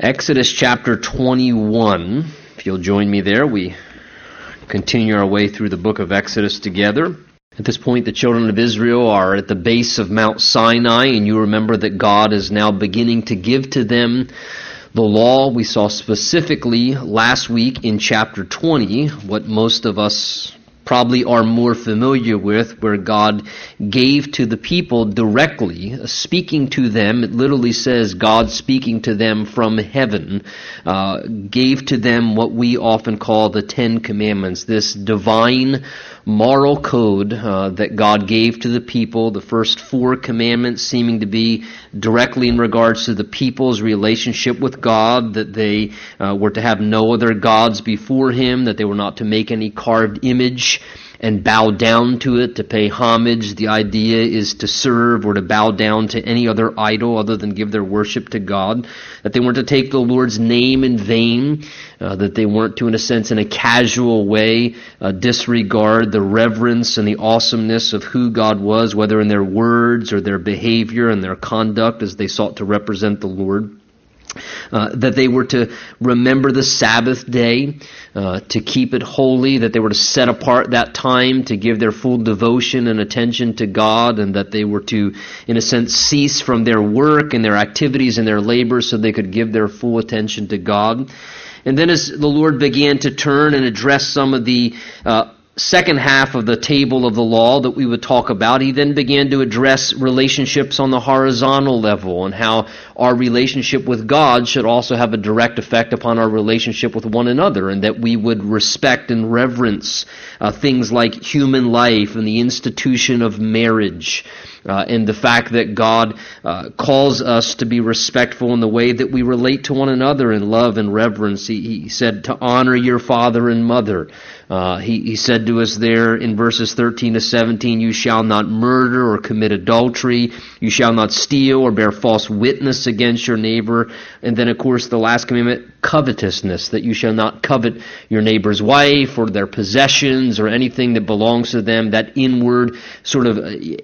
Exodus chapter 21. If you'll join me there, we continue our way through the book of Exodus together. At this point, the children of Israel are at the base of Mount Sinai, and you remember that God is now beginning to give to them the law. We saw specifically last week in chapter 20 what most of us probably are more familiar with, where God gave to the people directly, speaking to them. It literally says God speaking to them from heaven, uh, gave to them what we often call the Ten Commandments, this divine moral code uh, that God gave to the people. The first four commandments seeming to be directly in regards to the people's relationship with God, that they uh, were to have no other gods before Him, that they were not to make any carved image and bow down to it, to pay homage. The idea is to serve or to bow down to any other idol other than give their worship to God. That they weren't to take the Lord's name in vain. Uh, that they weren't to, in a sense, in a casual way, uh, disregard the reverence and the awesomeness of who God was, whether in their words or their behavior and their conduct as they sought to represent the Lord. Uh, that they were to remember the Sabbath day, uh, to keep it holy, that they were to set apart that time to give their full devotion and attention to God, and that they were to, in a sense, cease from their work and their activities and their labor so they could give their full attention to God. And then as the Lord began to turn and address some of the uh, second half of the table of the law that we would talk about, he then began to address relationships on the horizontal level and how our relationship with God should also have a direct effect upon our relationship with one another and that we would respect and reverence uh, things like human life and the institution of marriage. Uh, and the fact that God uh, calls us to be respectful in the way that we relate to one another in love and reverence. He, he said to honor your father and mother. Uh, he, he said to us there in verses 13 to 17, You shall not murder or commit adultery. You shall not steal or bear false witness against your neighbor. And then, of course, the last commandment, covetousness, that you shall not covet your neighbor's wife or their possessions or anything that belongs to them, that inward sort of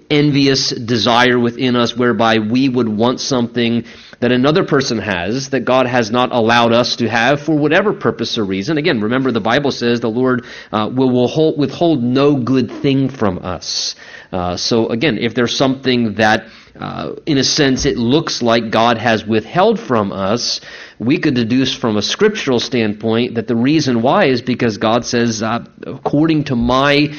envious desire within us whereby we would want something that another person has that God has not allowed us to have for whatever purpose or reason. Again, remember the Bible says the Lord uh, will, will withhold no good thing from us. Uh, so again, if there's something that uh, in a sense, it looks like God has withheld from us. We could deduce from a scriptural standpoint that the reason why is because God says, uh, according to my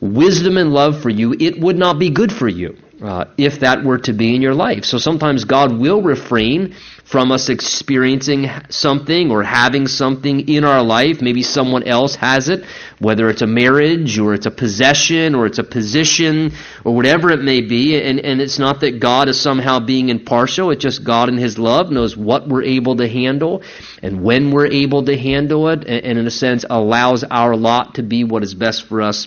wisdom and love for you, it would not be good for you uh, if that were to be in your life. So sometimes God will refrain from us experiencing something or having something in our life. Maybe someone else has it, whether it's a marriage or it's a possession or it's a position or whatever it may be. And, and it's not that God is somehow being impartial. It's just God in His love knows what we're able to handle and when we're able to handle it. And, and in a sense allows our lot to be what is best for us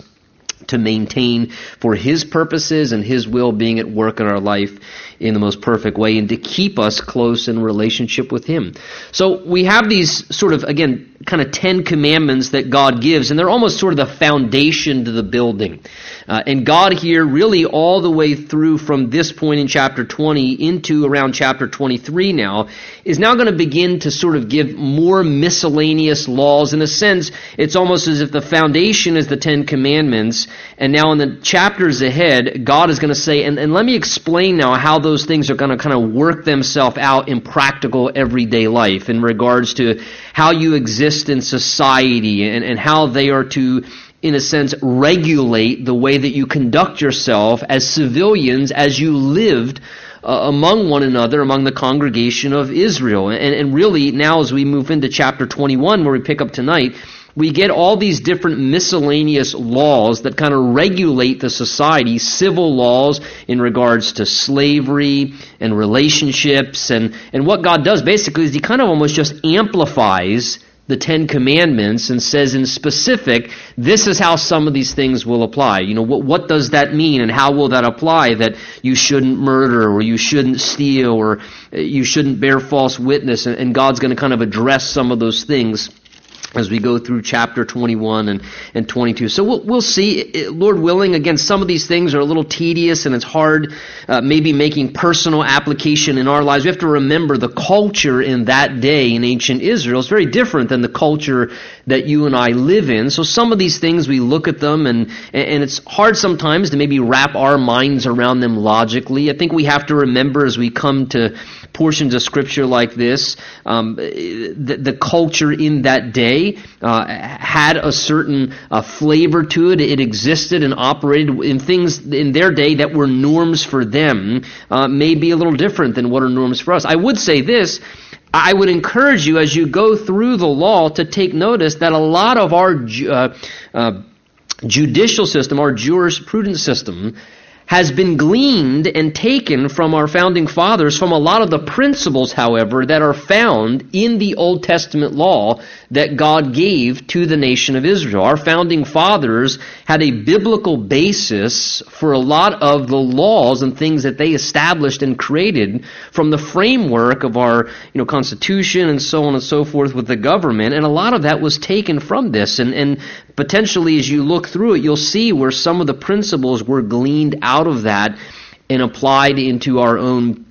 to maintain for His purposes and His will being at work in our life in the most perfect way and to keep us close in relationship with Him. So we have these sort of, again, kind of Ten Commandments that God gives, and they're almost sort of the foundation to the building. Uh, and God here, really all the way through from this point in chapter 20 into around chapter 23 now, is now going to begin to sort of give more miscellaneous laws. In a sense, it's almost as if the foundation is the Ten Commandments, and now in the chapters ahead, God is going to say, and, and let me explain now how those things are going to kind of work themselves out in practical everyday life in regards to how you exist in society and, and how they are to in a sense, regulate the way that you conduct yourself as civilians as you lived uh, among one another, among the congregation of Israel. And, and really, now as we move into chapter 21, where we pick up tonight, we get all these different miscellaneous laws that kind of regulate the society, civil laws in regards to slavery and relationships. And, and what God does basically is He kind of almost just amplifies the Ten Commandments and says in specific, this is how some of these things will apply. You know, what, what does that mean and how will that apply that you shouldn't murder or you shouldn't steal or uh, you shouldn't bear false witness? And, and God's going to kind of address some of those things as we go through chapter 21 and, and 22. So we'll, we'll see. Lord willing, again, some of these things are a little tedious and it's hard, uh, maybe making personal application in our lives. We have to remember the culture in that day in ancient Israel is very different than the culture that you and I live in. So some of these things, we look at them and, and it's hard sometimes to maybe wrap our minds around them logically. I think we have to remember as we come to portions of scripture like this, um, the, the, culture in that day uh, had a certain uh, flavor to it. It existed and operated in things in their day that were norms for them, uh, may be a little different than what are norms for us. I would say this. I would encourage you as you go through the law to take notice that a lot of our uh, uh, judicial system, our jurisprudence system, has been gleaned and taken from our founding fathers from a lot of the principles, however, that are found in the Old Testament law that God gave to the nation of Israel. Our founding fathers had a biblical basis for a lot of the laws and things that they established and created from the framework of our, you know, constitution and so on and so forth with the government. And a lot of that was taken from this. And, and potentially as you look through it, you'll see where some of the principles were gleaned out of that and applied into our own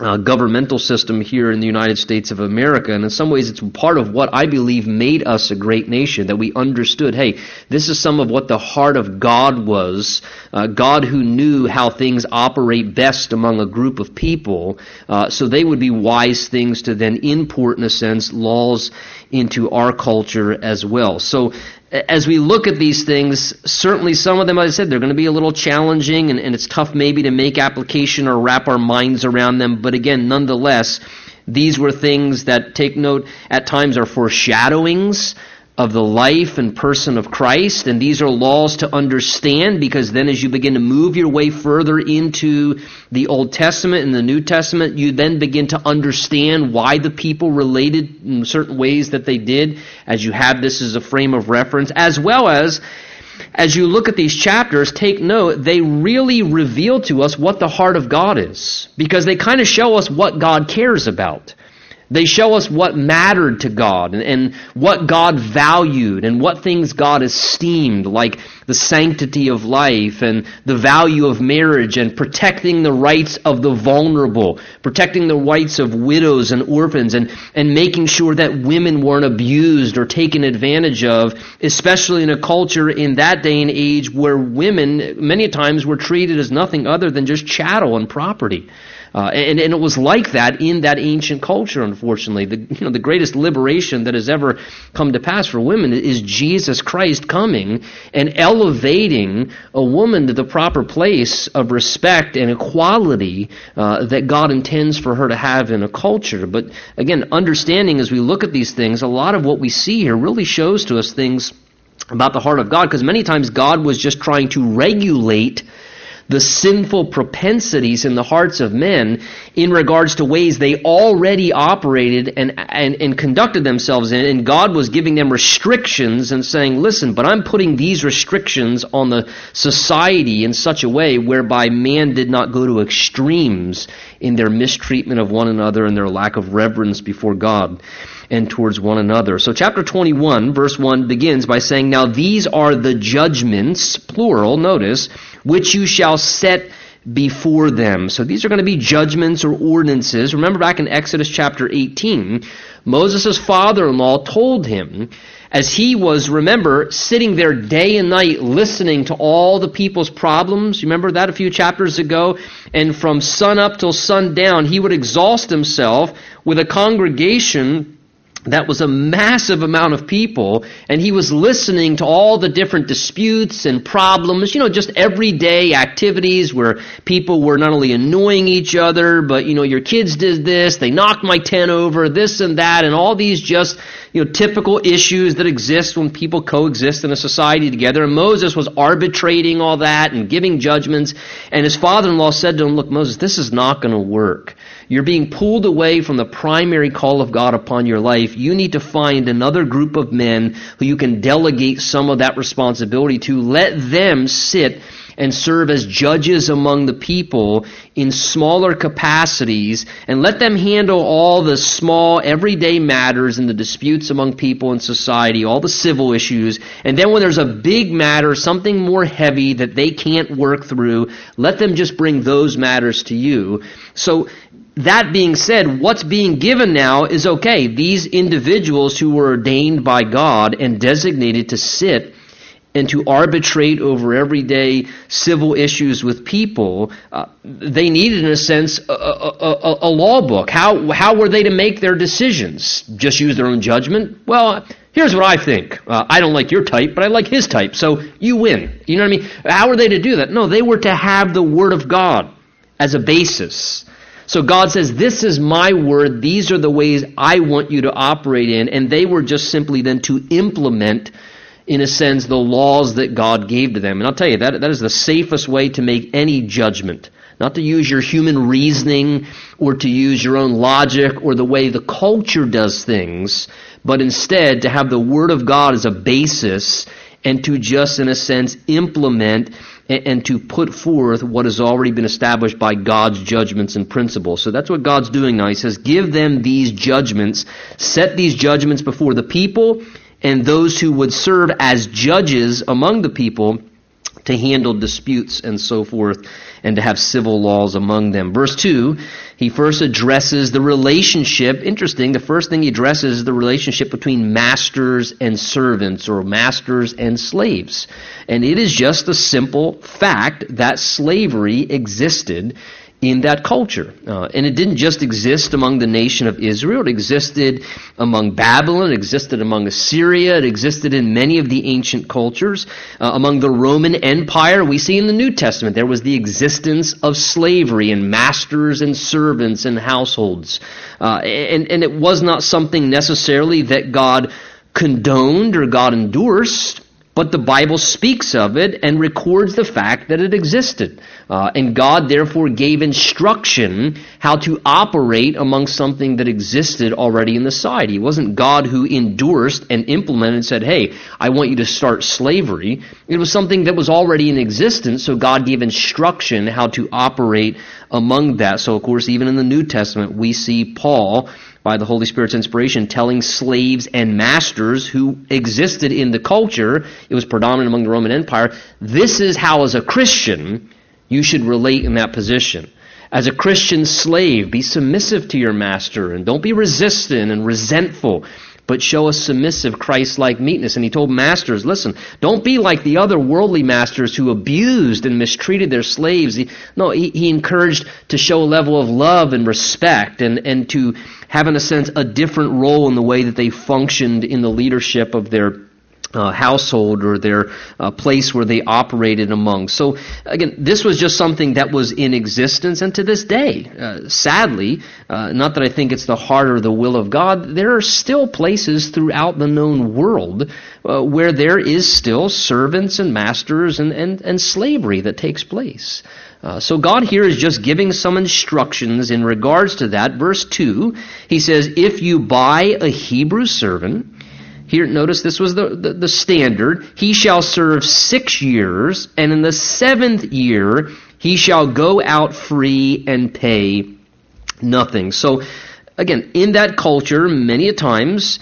uh, governmental system here in the United States of America. And in some ways, it's part of what I believe made us a great nation, that we understood, hey, this is some of what the heart of God was. Uh, God who knew how things operate best among a group of people. Uh, so they would be wise things to then import, in a sense, laws into our culture as well. So as we look at these things, certainly some of them, as I said, they're going to be a little challenging and, and it's tough maybe to make application or wrap our minds around them. But again, nonetheless, these were things that, take note, at times are foreshadowings of the life and person of Christ. And these are laws to understand because then as you begin to move your way further into the Old Testament and the New Testament, you then begin to understand why the people related in certain ways that they did as you have this as a frame of reference, as well as as you look at these chapters, take note, they really reveal to us what the heart of God is. Because they kind of show us what God cares about. They show us what mattered to God and, and, what God valued and what things God esteemed, like the sanctity of life and the value of marriage and protecting the rights of the vulnerable, protecting the rights of widows and orphans and, and making sure that women weren't abused or taken advantage of, especially in a culture in that day and age where women many times were treated as nothing other than just chattel and property. Uh, and, and it was like that in that ancient culture, unfortunately. The, you know, the greatest liberation that has ever come to pass for women is Jesus Christ coming and elevating a woman to the proper place of respect and equality uh, that God intends for her to have in a culture. But again, understanding as we look at these things, a lot of what we see here really shows to us things about the heart of God, because many times God was just trying to regulate the sinful propensities in the hearts of men in regards to ways they already operated and, and, and conducted themselves in. And God was giving them restrictions and saying, listen, but I'm putting these restrictions on the society in such a way whereby man did not go to extremes in their mistreatment of one another and their lack of reverence before God and towards one another. So chapter 21, verse 1 begins by saying, Now these are the judgments, plural, notice, which you shall set before them. So these are going to be judgments or ordinances. Remember back in Exodus chapter 18, Moses' father-in-law told him, as he was, remember, sitting there day and night listening to all the people's problems. You remember that a few chapters ago? And from sun up till sundown, he would exhaust himself with a congregation that was a massive amount of people, and he was listening to all the different disputes and problems, you know, just everyday activities where people were not only annoying each other, but, you know, your kids did this, they knocked my tent over, this and that, and all these just, you know, typical issues that exist when people coexist in a society together. And Moses was arbitrating all that and giving judgments, and his father-in-law said to him, look, Moses, this is not going to work. You're being pulled away from the primary call of God upon your life. You need to find another group of men who you can delegate some of that responsibility to. Let them sit and serve as judges among the people in smaller capacities and let them handle all the small everyday matters and the disputes among people in society, all the civil issues. And then when there's a big matter, something more heavy that they can't work through, let them just bring those matters to you. So that being said, what's being given now is okay. These individuals who were ordained by God and designated to sit and to arbitrate over everyday civil issues with people, uh, they needed, in a sense, a, a, a, a, law book. How, how were they to make their decisions? Just use their own judgment? Well, here's what I think. Uh, I don't like your type, but I like his type, so you win. You know what I mean? How were they to do that? No, they were to have the Word of God as a basis. So God says, This is my word. These are the ways I want you to operate in. And they were just simply then to implement, in a sense, the laws that God gave to them. And I'll tell you, that, that is the safest way to make any judgment. Not to use your human reasoning or to use your own logic or the way the culture does things, but instead to have the Word of God as a basis and to just, in a sense, implement and, and to put forth what has already been established by God's judgments and principles. So that's what God's doing now. He says, give them these judgments, set these judgments before the people and those who would serve as judges among the people to handle disputes and so forth and to have civil laws among them. Verse 2, he first addresses the relationship. Interesting, the first thing he addresses is the relationship between masters and servants or masters and slaves. And it is just a simple fact that slavery existed in that culture. Uh, and it didn't just exist among the nation of Israel, it existed among Babylon, it existed among Assyria, it existed in many of the ancient cultures. Uh, among the Roman Empire, we see in the New Testament there was the existence of slavery and masters and servants and households. Uh, and, and it was not something necessarily that God condoned or God endorsed. But the Bible speaks of it and records the fact that it existed. Uh, and God therefore gave instruction how to operate among something that existed already in the society. It wasn't God who endorsed and implemented and said, hey, I want you to start slavery. It was something that was already in existence, so God gave instruction how to operate among that. So, of course, even in the New Testament, we see Paul by the Holy Spirit's inspiration, telling slaves and masters who existed in the culture, it was predominant among the Roman Empire, this is how, as a Christian, you should relate in that position. As a Christian slave, be submissive to your master and don't be resistant and resentful but show a submissive Christ like meekness. And he told masters, listen, don't be like the other worldly masters who abused and mistreated their slaves. He, no, he, he encouraged to show a level of love and respect and, and to have, in a sense, a different role in the way that they functioned in the leadership of their uh, household or their uh, place where they operated among. So, again, this was just something that was in existence, and to this day, uh, sadly, uh, not that I think it's the heart or the will of God, there are still places throughout the known world uh, where there is still servants and masters and, and, and slavery that takes place. Uh, so God here is just giving some instructions in regards to that. Verse 2, he says, If you buy a Hebrew servant, here, notice this was the, the, the, standard. He shall serve six years, and in the seventh year he shall go out free and pay nothing. So, again, in that culture, many a times,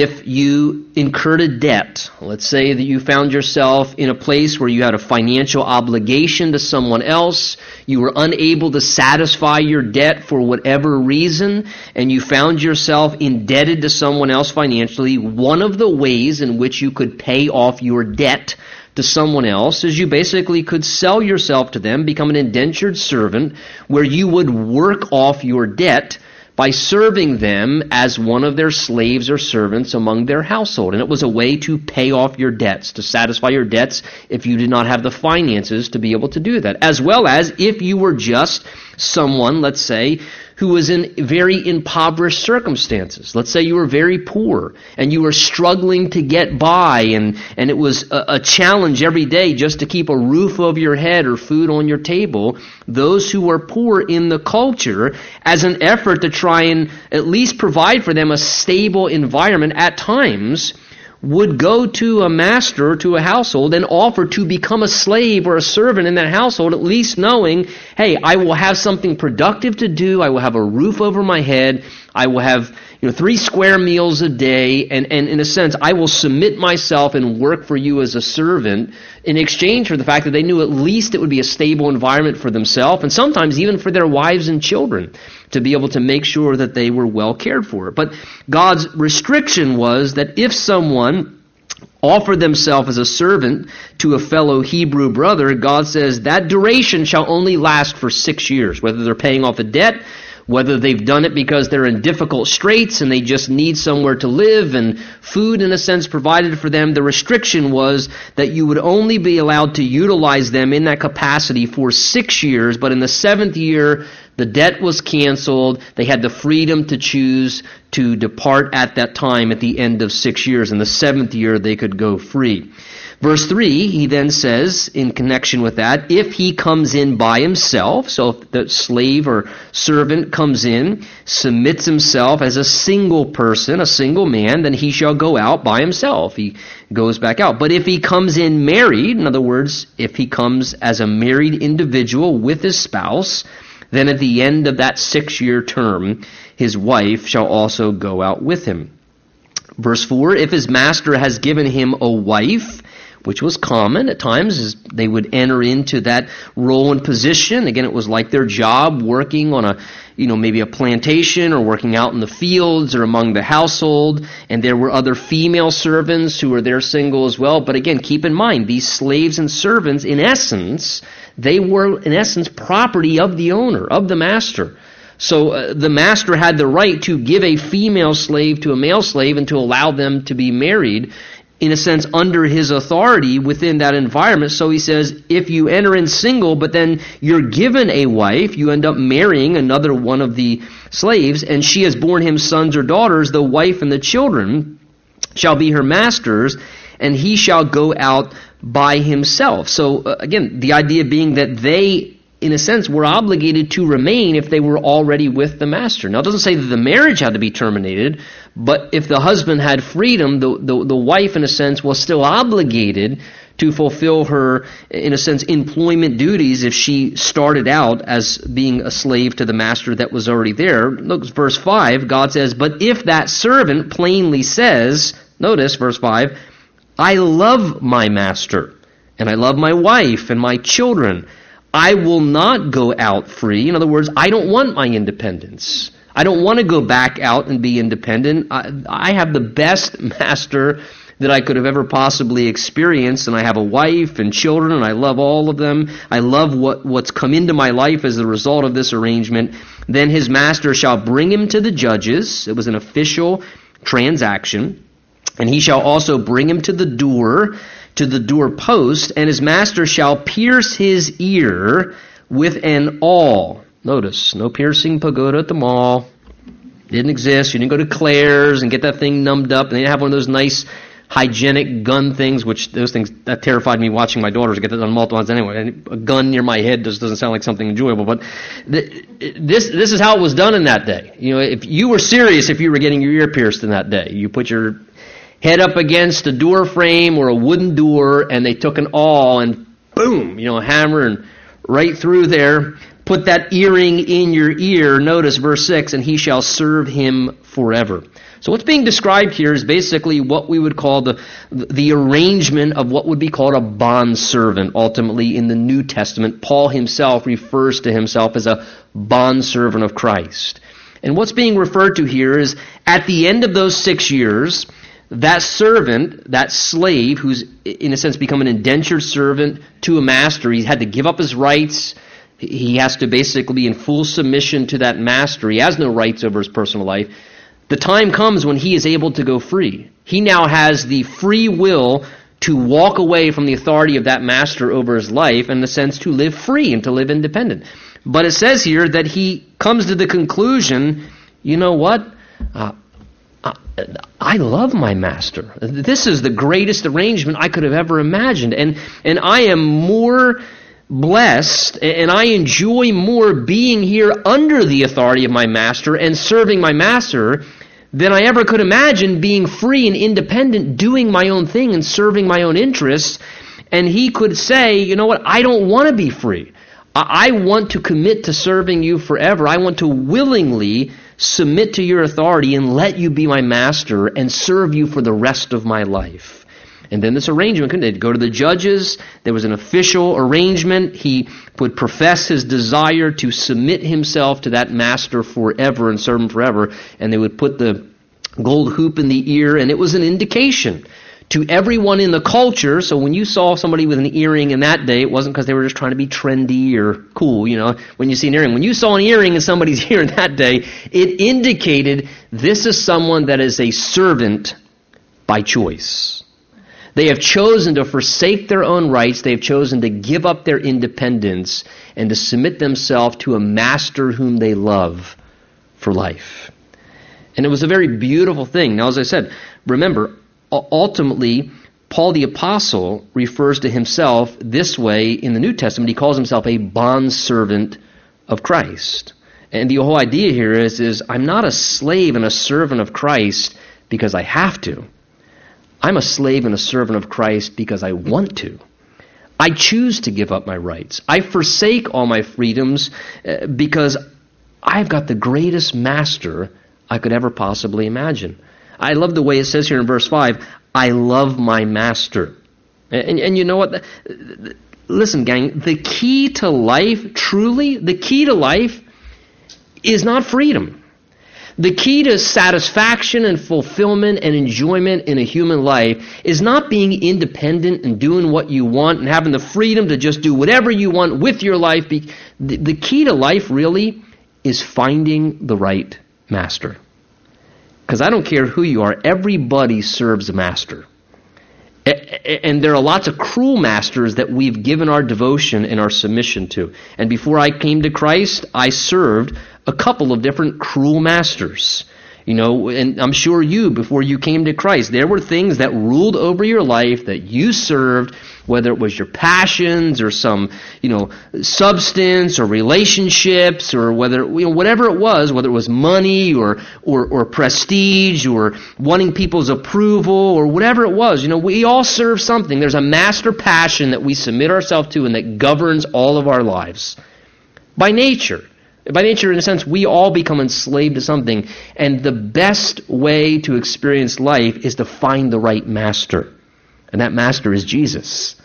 if you incurred a debt, let's say that you found yourself in a place where you had a financial obligation to someone else, you were unable to satisfy your debt for whatever reason, and you found yourself indebted to someone else financially, one of the ways in which you could pay off your debt to someone else is you basically could sell yourself to them, become an indentured servant, where you would work off your debt by serving them as one of their slaves or servants among their household. And it was a way to pay off your debts, to satisfy your debts if you did not have the finances to be able to do that. As well as if you were just someone, let's say, who was in very impoverished circumstances. Let's say you were very poor and you were struggling to get by and, and it was a, a, challenge every day just to keep a roof over your head or food on your table. Those who were poor in the culture, as an effort to try and at least provide for them a stable environment at times, would go to a master, to a household, and offer to become a slave or a servant in that household, at least knowing, hey, I will have something productive to do, I will have a roof over my head, I will have you know, three square meals a day, and, and in a sense, I will submit myself and work for you as a servant in exchange for the fact that they knew at least it would be a stable environment for themselves, and sometimes even for their wives and children, to be able to make sure that they were well cared for. But God's restriction was that if someone offered themselves as a servant to a fellow Hebrew brother, God says that duration shall only last for six years, whether they're paying off a debt whether they've done it because they're in difficult straits and they just need somewhere to live and food, in a sense, provided for them. The restriction was that you would only be allowed to utilize them in that capacity for six years, but in the seventh year, the debt was canceled. They had the freedom to choose to depart at that time at the end of six years. In the seventh year, they could go free. Verse 3, he then says, in connection with that, if he comes in by himself, so if the slave or servant comes in, submits himself as a single person, a single man, then he shall go out by himself. He goes back out. But if he comes in married, in other words, if he comes as a married individual with his spouse, then at the end of that six year term, his wife shall also go out with him. Verse 4 If his master has given him a wife, which was common at times they would enter into that role and position. Again, it was like their job working on a, you know, maybe a plantation or working out in the fields or among the household. And there were other female servants who were there single as well. But again, keep in mind, these slaves and servants, in essence, they were, in essence, property of the owner, of the master. So uh, the master had the right to give a female slave to a male slave and to allow them to be married in a sense, under his authority within that environment. So he says, if you enter in single, but then you're given a wife, you end up marrying another one of the slaves, and she has borne him sons or daughters, the wife and the children shall be her masters, and he shall go out by himself. So uh, again, the idea being that they in a sense, were obligated to remain if they were already with the master. Now, it doesn't say that the marriage had to be terminated, but if the husband had freedom, the, the, the wife, in a sense, was still obligated to fulfill her, in a sense, employment duties if she started out as being a slave to the master that was already there. Look, verse 5, God says, But if that servant plainly says, notice verse 5, I love my master, and I love my wife and my children, I will not go out free. In other words, I don't want my independence. I don't want to go back out and be independent. I, I, have the best master that I could have ever possibly experienced, and I have a wife and children, and I love all of them. I love what, what's come into my life as a result of this arrangement. Then his master shall bring him to the judges. It was an official transaction. And he shall also bring him to the door to the doorpost, and his master shall pierce his ear with an awl. Notice, no piercing pagoda at the mall. Didn't exist. You didn't go to Claire's and get that thing numbed up, and they didn't have one of those nice hygienic gun things, which those things that terrified me watching my daughters get that on multiple times anyway. A gun near my head just doesn't sound like something enjoyable. But th- this this is how it was done in that day. You know, if you were serious, if you were getting your ear pierced in that day, you put your head up against a door frame or a wooden door, and they took an awl and boom, you know, hammer and right through there. Put that earring in your ear. Notice verse 6, and he shall serve him forever. So what's being described here is basically what we would call the, the arrangement of what would be called a bond servant. Ultimately, in the New Testament, Paul himself refers to himself as a bond servant of Christ. And what's being referred to here is at the end of those six years, that servant, that slave, who's in a sense become an indentured servant to a master, he had to give up his rights. He has to basically be in full submission to that master. He has no rights over his personal life. The time comes when he is able to go free. He now has the free will to walk away from the authority of that master over his life, in a sense to live free and to live independent. But it says here that he comes to the conclusion, you know what? Uh, I love my master. This is the greatest arrangement I could have ever imagined. And, and I am more blessed and I enjoy more being here under the authority of my master and serving my master than I ever could imagine being free and independent, doing my own thing and serving my own interests. And he could say, you know what, I don't want to be free. I want to commit to serving you forever. I want to willingly submit to your authority and let you be my master and serve you for the rest of my life. And then this arrangement could go to the judges. There was an official arrangement. He would profess his desire to submit himself to that master forever and serve him forever. And they would put the gold hoop in the ear, and it was an indication to everyone in the culture. So when you saw somebody with an earring in that day, it wasn't because they were just trying to be trendy or cool, you know, when you see an earring. When you saw an earring in somebody's ear in that day, it indicated this is someone that is a servant by choice. They have chosen to forsake their own rights. They have chosen to give up their independence and to submit themselves to a master whom they love for life. And it was a very beautiful thing. Now, as I said, remember, ultimately, Paul the Apostle refers to himself this way in the New Testament. He calls himself a bondservant of Christ. And the whole idea here is, is I'm not a slave and a servant of Christ because I have to. I'm a slave and a servant of Christ because I want to. I choose to give up my rights. I forsake all my freedoms uh, because I've got the greatest master I could ever possibly imagine. I love the way it says here in verse 5 I love my master. And, and you know what? Listen, gang, the key to life, truly, the key to life is not freedom. The key to satisfaction and fulfillment and enjoyment in a human life is not being independent and doing what you want and having the freedom to just do whatever you want with your life. The key to life really is finding the right master. Because I don't care who you are, everybody serves a master. And there are lots of cruel masters that we've given our devotion and our submission to. And before I came to Christ, I served a couple of different cruel masters. You know, and I'm sure you, before you came to Christ, there were things that ruled over your life that you served, whether it was your passions or some, you know, substance or relationships or whether, you know, whatever it was, whether it was money or, or, or prestige or wanting people's approval or whatever it was. You know, we all serve something. There's a master passion that we submit ourselves to and that governs all of our lives by nature. By nature, in a sense, we all become enslaved to something, and the best way to experience life is to find the right master. And that master is Jesus.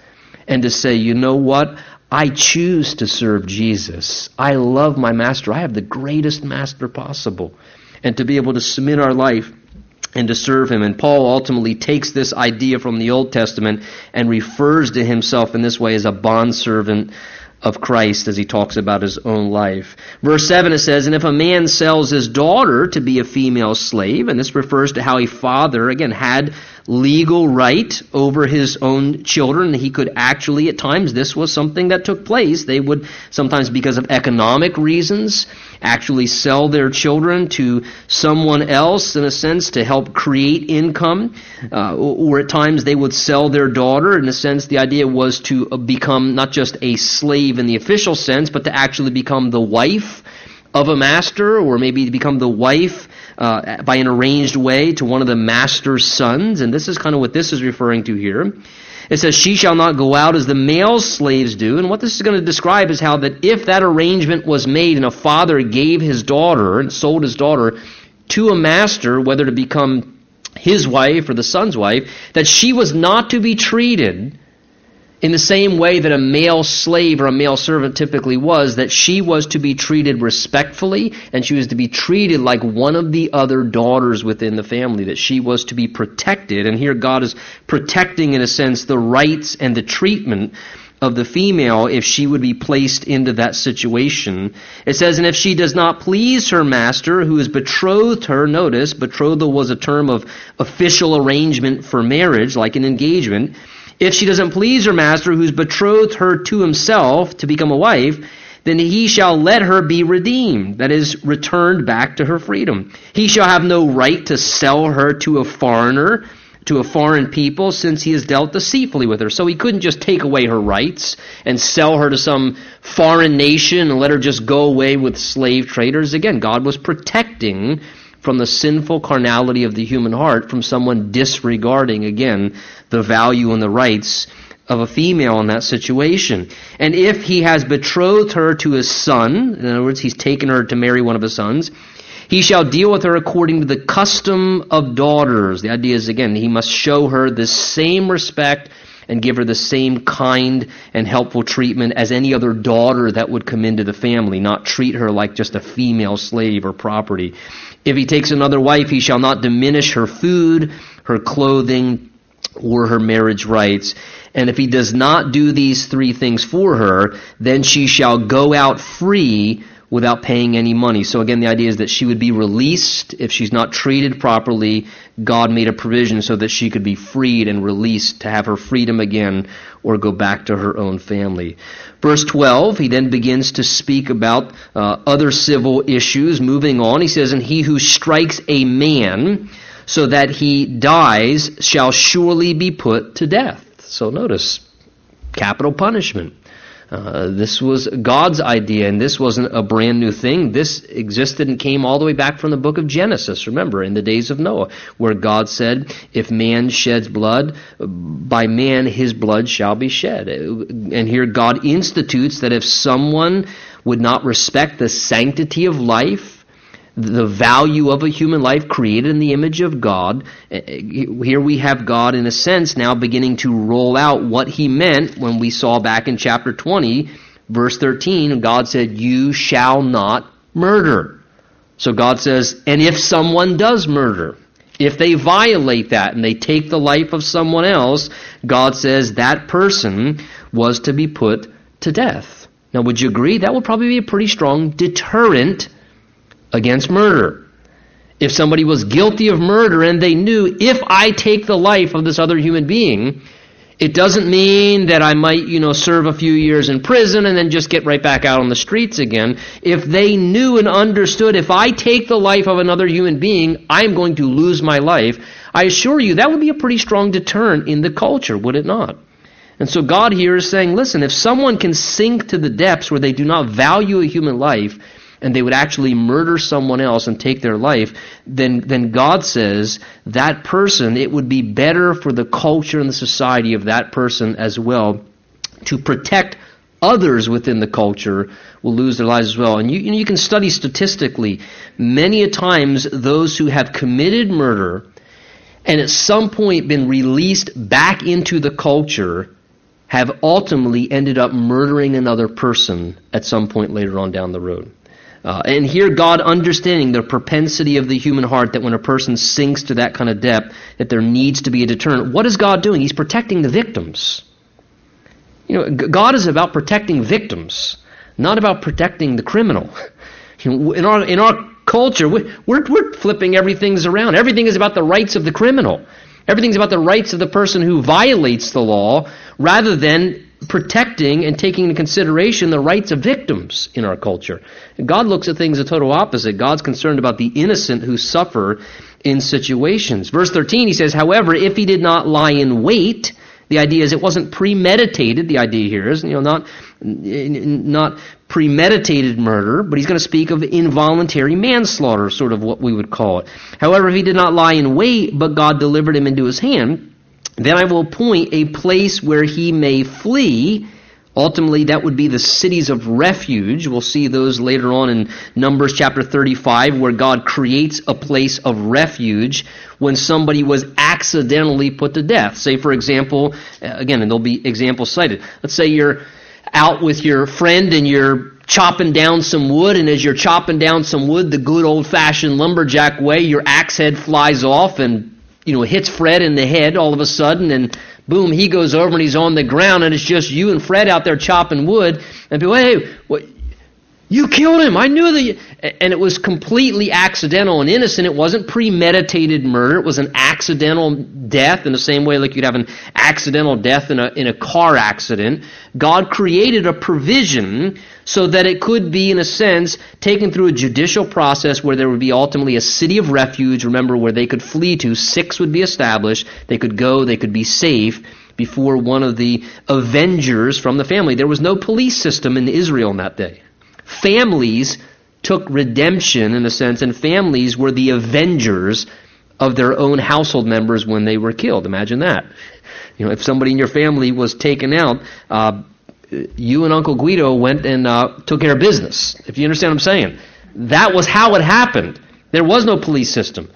And to say, you know what? I choose to serve Jesus. I love my master. I have the greatest master possible. And to be able to submit our life and to serve him. And Paul ultimately takes this idea from the Old Testament and refers to himself in this way as a bondservant of Christ as he talks about his own life. Verse 7 it says, And if a man sells his daughter to be a female slave, and this refers to how a father, again, had legal right over his own children. He could actually, at times, this was something that took place. They would, sometimes because of economic reasons, actually sell their children to someone else, in a sense, to help create income. Uh, or at times they would sell their daughter. In a sense, the idea was to become not just a slave in the official sense, but to actually become the wife of a master, or maybe to become the wife uh, by an arranged way to one of the master's sons. And this is kind of what this is referring to here. It says, She shall not go out as the male slaves do. And what this is going to describe is how that if that arrangement was made and a father gave his daughter and sold his daughter to a master, whether to become his wife or the son's wife, that she was not to be treated in the same way that a male slave or a male servant typically was, that she was to be treated respectfully and she was to be treated like one of the other daughters within the family, that she was to be protected. And here God is protecting, in a sense, the rights and the treatment of the female if she would be placed into that situation. It says, And if she does not please her master who has betrothed her, notice, betrothal was a term of official arrangement for marriage, like an engagement. If she doesn't please her master who's betrothed her to himself to become a wife, then he shall let her be redeemed, that is, returned back to her freedom. He shall have no right to sell her to a foreigner, to a foreign people, since he has dealt deceitfully with her. So he couldn't just take away her rights and sell her to some foreign nation and let her just go away with slave traders. Again, God was protecting from the sinful carnality of the human heart from someone disregarding, again, the value and the rights of a female in that situation. And if he has betrothed her to his son, in other words, he's taken her to marry one of his sons, he shall deal with her according to the custom of daughters. The idea is, again, he must show her the same respect and give her the same kind and helpful treatment as any other daughter that would come into the family, not treat her like just a female slave or property. If he takes another wife, he shall not diminish her food, her clothing, or her marriage rights. And if he does not do these three things for her, then she shall go out free without paying any money. So again, the idea is that she would be released if she's not treated properly. God made a provision so that she could be freed and released to have her freedom again or go back to her own family. Verse 12, he then begins to speak about uh, other civil issues. Moving on, he says, And he who strikes a man so that he dies shall surely be put to death. So notice, capital punishment. Uh, this was God's idea, and this wasn't a brand new thing. This existed and came all the way back from the book of Genesis, remember, in the days of Noah, where God said, If man sheds blood, by man his blood shall be shed. And here God institutes that if someone would not respect the sanctity of life, the value of a human life created in the image of God. Eh, eh, here we have God, in a sense, now beginning to roll out what he meant when we saw back in chapter 20, verse 13, God said, You shall not murder. So God says, And if someone does murder, if they violate that and they take the life of someone else, God says that person was to be put to death. Now, would you agree? That would probably be a pretty strong deterrent against murder. If somebody was guilty of murder and they knew if I take the life of this other human being, it doesn't mean that I might, you know, serve a few years in prison and then just get right back out on the streets again. If they knew and understood if I take the life of another human being, I am going to lose my life, I assure you that would be a pretty strong deterrent in the culture, would it not? And so God here is saying, listen, if someone can sink to the depths where they do not value a human life, and they would actually murder someone else and take their life, then, then God says that person, it would be better for the culture and the society of that person as well to protect others within the culture will lose their lives as well. And you, you can study statistically, many a times those who have committed murder and at some point been released back into the culture have ultimately ended up murdering another person at some point later on down the road. Uh, and here, God understanding the propensity of the human heart that when a person sinks to that kind of depth, that there needs to be a deterrent. What is God doing? He's protecting the victims. You know, God is about protecting victims, not about protecting the criminal. In our in our culture, we're we're flipping everything's around. Everything is about the rights of the criminal. Everything's about the rights of the person who violates the law, rather than protecting and taking into consideration the rights of victims in our culture. God looks at things the total opposite. God's concerned about the innocent who suffer in situations. Verse 13, he says, However, if he did not lie in wait, the idea is it wasn't premeditated. The idea here is, you know, not, not premeditated murder, but he's going to speak of involuntary manslaughter, sort of what we would call it. However, if he did not lie in wait, but God delivered him into his hand, then I will appoint a place where he may flee. Ultimately, that would be the cities of refuge. We'll see those later on in Numbers chapter 35, where God creates a place of refuge when somebody was accidentally put to death. Say, for example, uh, again, and there'll be examples cited. Let's say you're out with your friend and you're chopping down some wood, and as you're chopping down some wood the good old fashioned lumberjack way, your axe head flies off and you know, hits Fred in the head all of a sudden, and boom, he goes over and he's on the ground, and it's just you and Fred out there chopping wood. And people, hey, what? You killed him. I knew that. You, and it was completely accidental and innocent. It wasn't premeditated murder. It was an accidental death in the same way like you'd have an accidental death in a, in a car accident. God created a provision so that it could be, in a sense, taken through a judicial process where there would be ultimately a city of refuge, remember, where they could flee to. Six would be established. They could go, they could be safe before one of the avengers from the family. There was no police system in Israel in that day. Families took redemption in a sense, and families were the avengers of their own household members when they were killed. Imagine that. You know, if somebody in your family was taken out, uh, you and Uncle Guido went and uh, took care of business. If you understand what I'm saying, that was how it happened. There was no police system.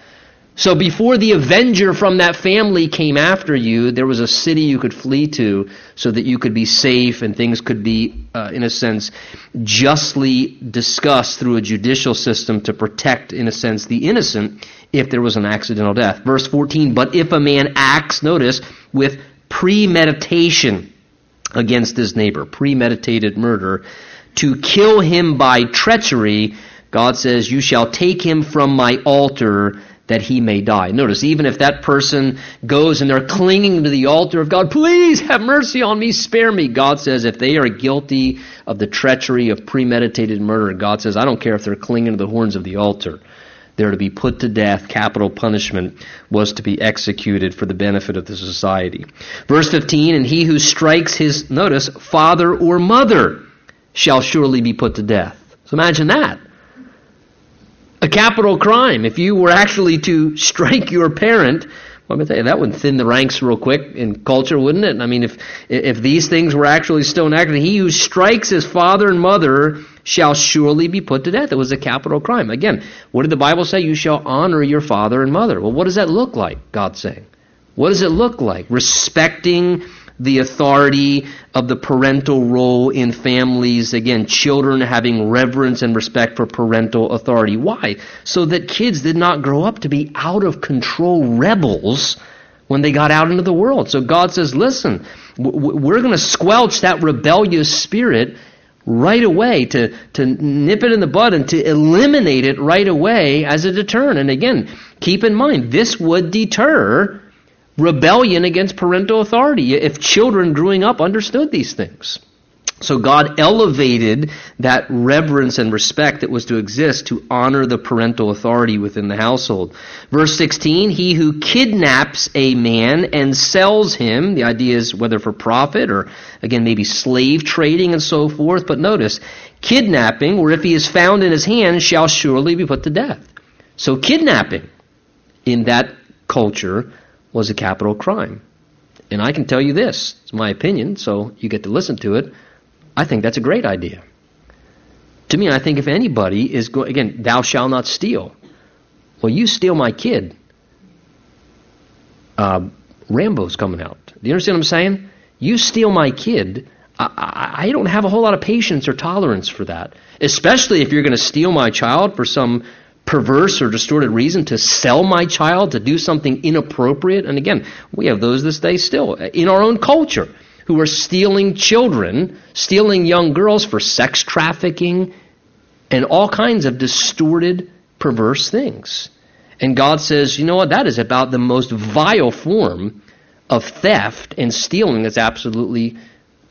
So before the avenger from that family came after you, there was a city you could flee to so that you could be safe and things could be, uh, in a sense, justly discussed through a judicial system to protect, in a sense, the innocent if there was an accidental death. Verse 14, but if a man acts, notice, with premeditation against his neighbor, premeditated murder, to kill him by treachery, God says, you shall take him from my altar that he may die. Notice, even if that person goes and they're clinging to the altar of God, please have mercy on me, spare me. God says, if they are guilty of the treachery of premeditated murder, God says, I don't care if they're clinging to the horns of the altar. They're to be put to death. Capital punishment was to be executed for the benefit of the society. Verse 15, and he who strikes his, notice, father or mother shall surely be put to death. So imagine that a capital crime. If you were actually to strike your parent, let me tell you, that would thin the ranks real quick in culture, wouldn't it? I mean, if if these things were actually still enacted, he who strikes his father and mother shall surely be put to death. It was a capital crime. Again, what did the Bible say? You shall honor your father and mother. Well, what does that look like? God saying. What does it look like? Respecting the authority of the parental role in families. Again, children having reverence and respect for parental authority. Why? So that kids did not grow up to be out of control rebels when they got out into the world. So God says, listen, we're going to squelch that rebellious spirit right away to, to nip it in the bud and to eliminate it right away as a deterrent. And again, keep in mind, this would deter rebellion against parental authority if children growing up understood these things. So God elevated that reverence and respect that was to exist to honor the parental authority within the household. Verse 16, he who kidnaps a man and sells him, the idea is whether for profit or again maybe slave trading and so forth, but notice, kidnapping, or if he is found in his hand, shall surely be put to death. So kidnapping in that culture was a capital crime. And I can tell you this, it's my opinion, so you get to listen to it. I think that's a great idea. To me, I think if anybody is going, again, thou shalt not steal. Well, you steal my kid. Uh, Rambo's coming out. Do you understand what I'm saying? You steal my kid. I, I, I don't have a whole lot of patience or tolerance for that. Especially if you're going to steal my child for some perverse or distorted reason to sell my child to do something inappropriate. And again, we have those this day still in our own culture who are stealing children, stealing young girls for sex trafficking and all kinds of distorted, perverse things. And God says, you know what? That is about the most vile form of theft and stealing that's absolutely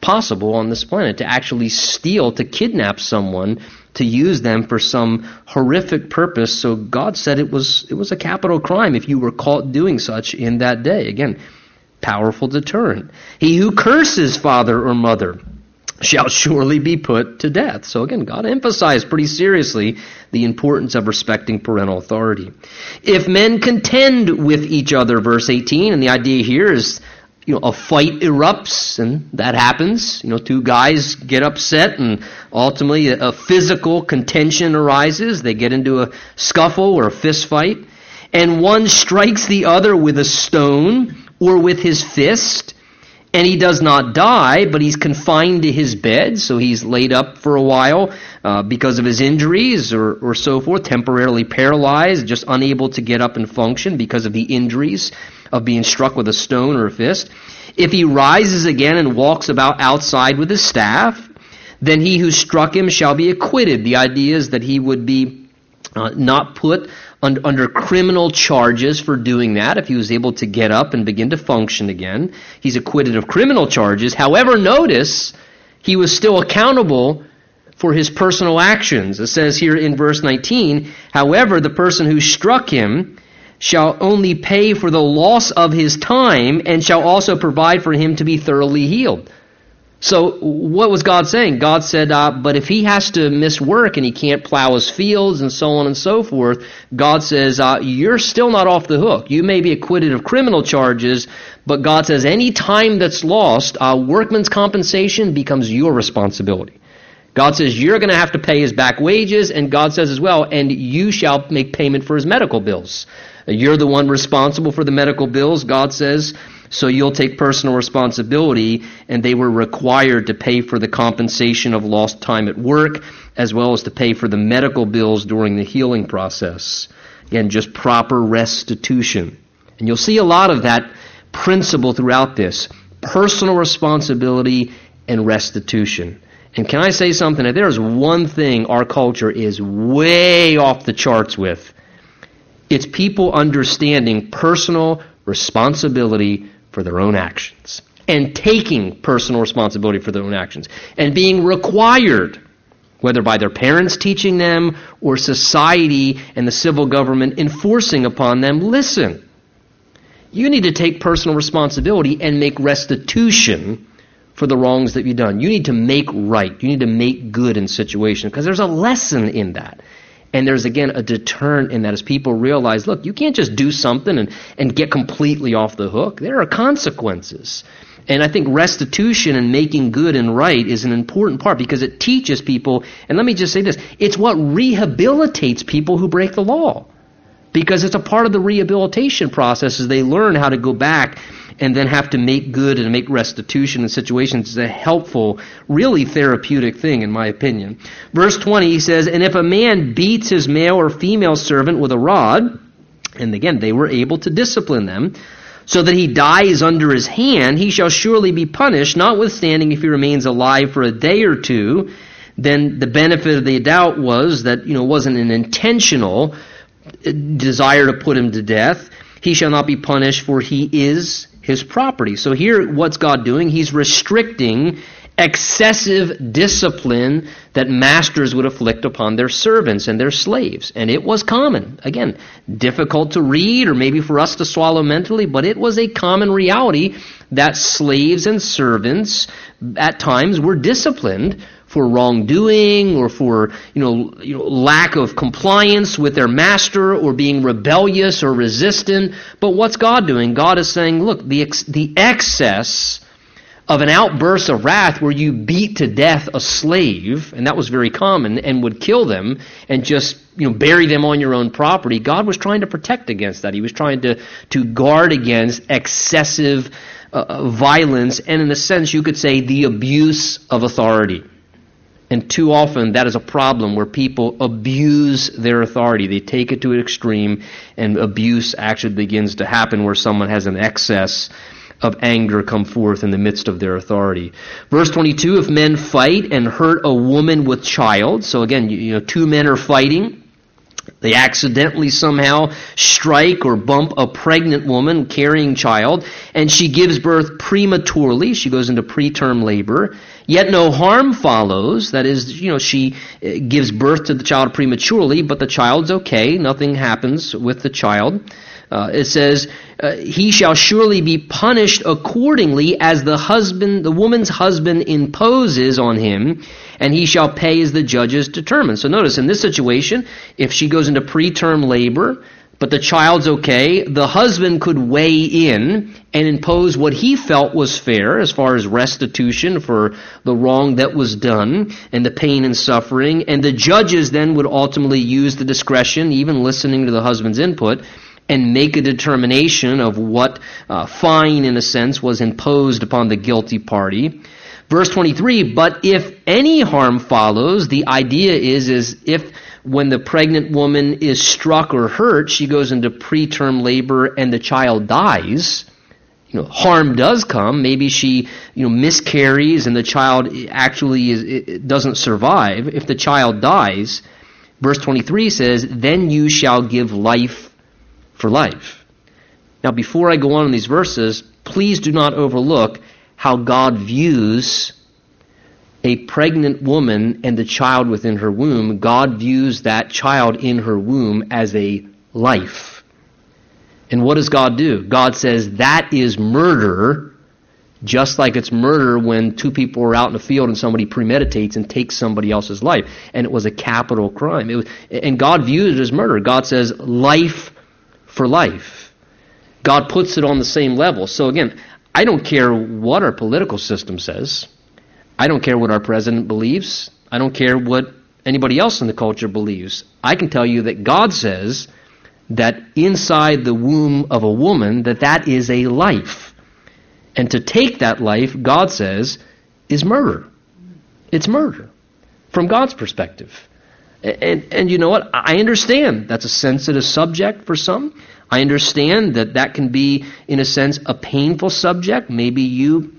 possible on this planet. To actually steal, to kidnap someone to use them for some horrific purpose. So God said it was it was a capital crime if you were caught doing such in that day. Again, powerful deterrent. He who curses father or mother shall surely be put to death. So again, God emphasized pretty seriously the importance of respecting parental authority. If men contend with each other, verse 18, and the idea here is you know, a fight erupts and that happens. You know, two guys get upset and ultimately a, physical contention arises. They get into a scuffle or a fist fight. And one strikes the other with a stone or with his fist. And he does not die, but he's confined to his bed, so he's laid up for a while uh, because of his injuries or, or so forth, temporarily paralyzed, just unable to get up and function because of the injuries of being struck with a stone or a fist. If he rises again and walks about outside with his staff, then he who struck him shall be acquitted. The idea is that he would be uh, not put under criminal charges for doing that if he was able to get up and begin to function again. He's acquitted of criminal charges. However, notice he was still accountable for his personal actions. It says here in verse 19, however, the person who struck him shall only pay for the loss of his time and shall also provide for him to be thoroughly healed. So, what was God saying? God said, uh, but if he has to miss work and he can't plow his fields and so on and so forth, God says, uh, you're still not off the hook. You may be acquitted of criminal charges, but God says any time that's lost, uh, workman's compensation becomes your responsibility. God says you're going to have to pay his back wages, and God says as well, and you shall make payment for his medical bills. You're the one responsible for the medical bills, God says. So you'll take personal responsibility, and they were required to pay for the compensation of lost time at work, as well as to pay for the medical bills during the healing process. Again, just proper restitution. And you'll see a lot of that principle throughout this personal responsibility and restitution. And can I say something? If there's one thing our culture is way off the charts with, it's people understanding personal responsibility for their own actions and taking personal responsibility for their own actions and being required, whether by their parents teaching them or society and the civil government enforcing upon them, listen, you need to take personal responsibility and make restitution for the wrongs that you've done. You need to make right. You need to make good in situations because there's a lesson in that. And there's again a deterrent in that as people realize, look, you can't just do something and, and get completely off the hook. There are consequences. And I think restitution and making good and right is an important part because it teaches people, and let me just say this, it's what rehabilitates people who break the law. Because it's a part of the rehabilitation process as they learn how to go back and then have to make good and make restitution in situations is a helpful, really therapeutic thing, in my opinion. Verse 20, he says, And if a man beats his male or female servant with a rod, and again, they were able to discipline them, so that he dies under his hand, he shall surely be punished, notwithstanding if he remains alive for a day or two. Then the benefit of the doubt was that, you know, wasn't an intentional uh, desire to put him to death. He shall not be punished, for he is his property. So here, what's God doing? He's restricting excessive discipline that masters would afflict upon their servants and their slaves. And it was common. Again, difficult to read or maybe for us to swallow mentally, but it was a common reality that slaves and servants at times were disciplined for wrongdoing or for you know, you know, lack of compliance with their master or being rebellious or resistant. But what's God doing? God is saying, look, the ex- the excess of an outburst of wrath where you beat to death a slave, and that was very common, and would kill them and just you know bury them on your own property. God was trying to protect against that. He was trying to to guard against excessive uh, violence, and in a sense, you could say the abuse of authority. And too often that is a problem where people abuse their authority. They take it to an extreme, and abuse actually begins to happen where someone has an excess of anger come forth in the midst of their authority. Verse 22, if men fight and hurt a woman with child, so again, you know, two men are fighting, they accidentally somehow strike or bump a pregnant woman carrying child, and she gives birth prematurely. She goes into preterm labor. Yet no harm follows. That is, you know, she uh, gives birth to the child prematurely, but the child's okay. Nothing happens with the child. Uh, it says, uh, "He shall surely be punished accordingly as the husband, the woman's husband, imposes on him, and he shall pay as the judges determine." So notice in this situation, if she goes into preterm labor, but the child's okay, the husband could weigh in and impose what he felt was fair as far as restitution for the wrong that was done and the pain and suffering. And the judges then would ultimately use the discretion, even listening to the husband's input, and make a determination of what uh, fine, in a sense, was imposed upon the guilty party. Verse 23, but if any harm follows, the idea is, is if when the pregnant woman is struck or hurt, she goes into preterm labor and the child dies, you know, harm does come. Maybe she, you know, miscarries and the child actually is, doesn't survive. If the child dies, verse 23 says, then you shall give life for life. Now, before I go on in these verses, please do not overlook how God views a pregnant woman and the child within her womb, God views that child in her womb as a life. And what does God do? God says that is murder Just like it's murder when two people are out in the field and somebody premeditates and takes somebody else's life. And it was a capital crime. Was, and God views it as murder. God says life for life. God puts it on the same level. So again, I don't care what our political system says. I don't care what our president believes. I don't care what anybody else in the culture believes. I can tell you that God says that inside the womb of a woman that that is a life. And to take that life, God says, is murder. It's murder from God's perspective. And, and you know what? I understand that's a sensitive subject for some. I understand that that can be, in a sense, a painful subject. Maybe you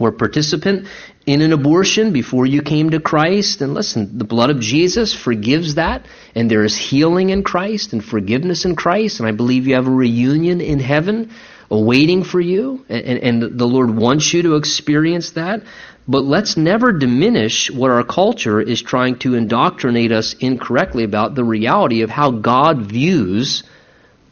were a participant in an abortion before you came to Christ. And listen, the blood of Jesus forgives that, and there is healing in Christ and forgiveness in Christ. And I believe you have a reunion in heaven awaiting for you, and, and the Lord wants you to experience that. But let's never diminish what our culture is trying to indoctrinate us incorrectly about the reality of how God views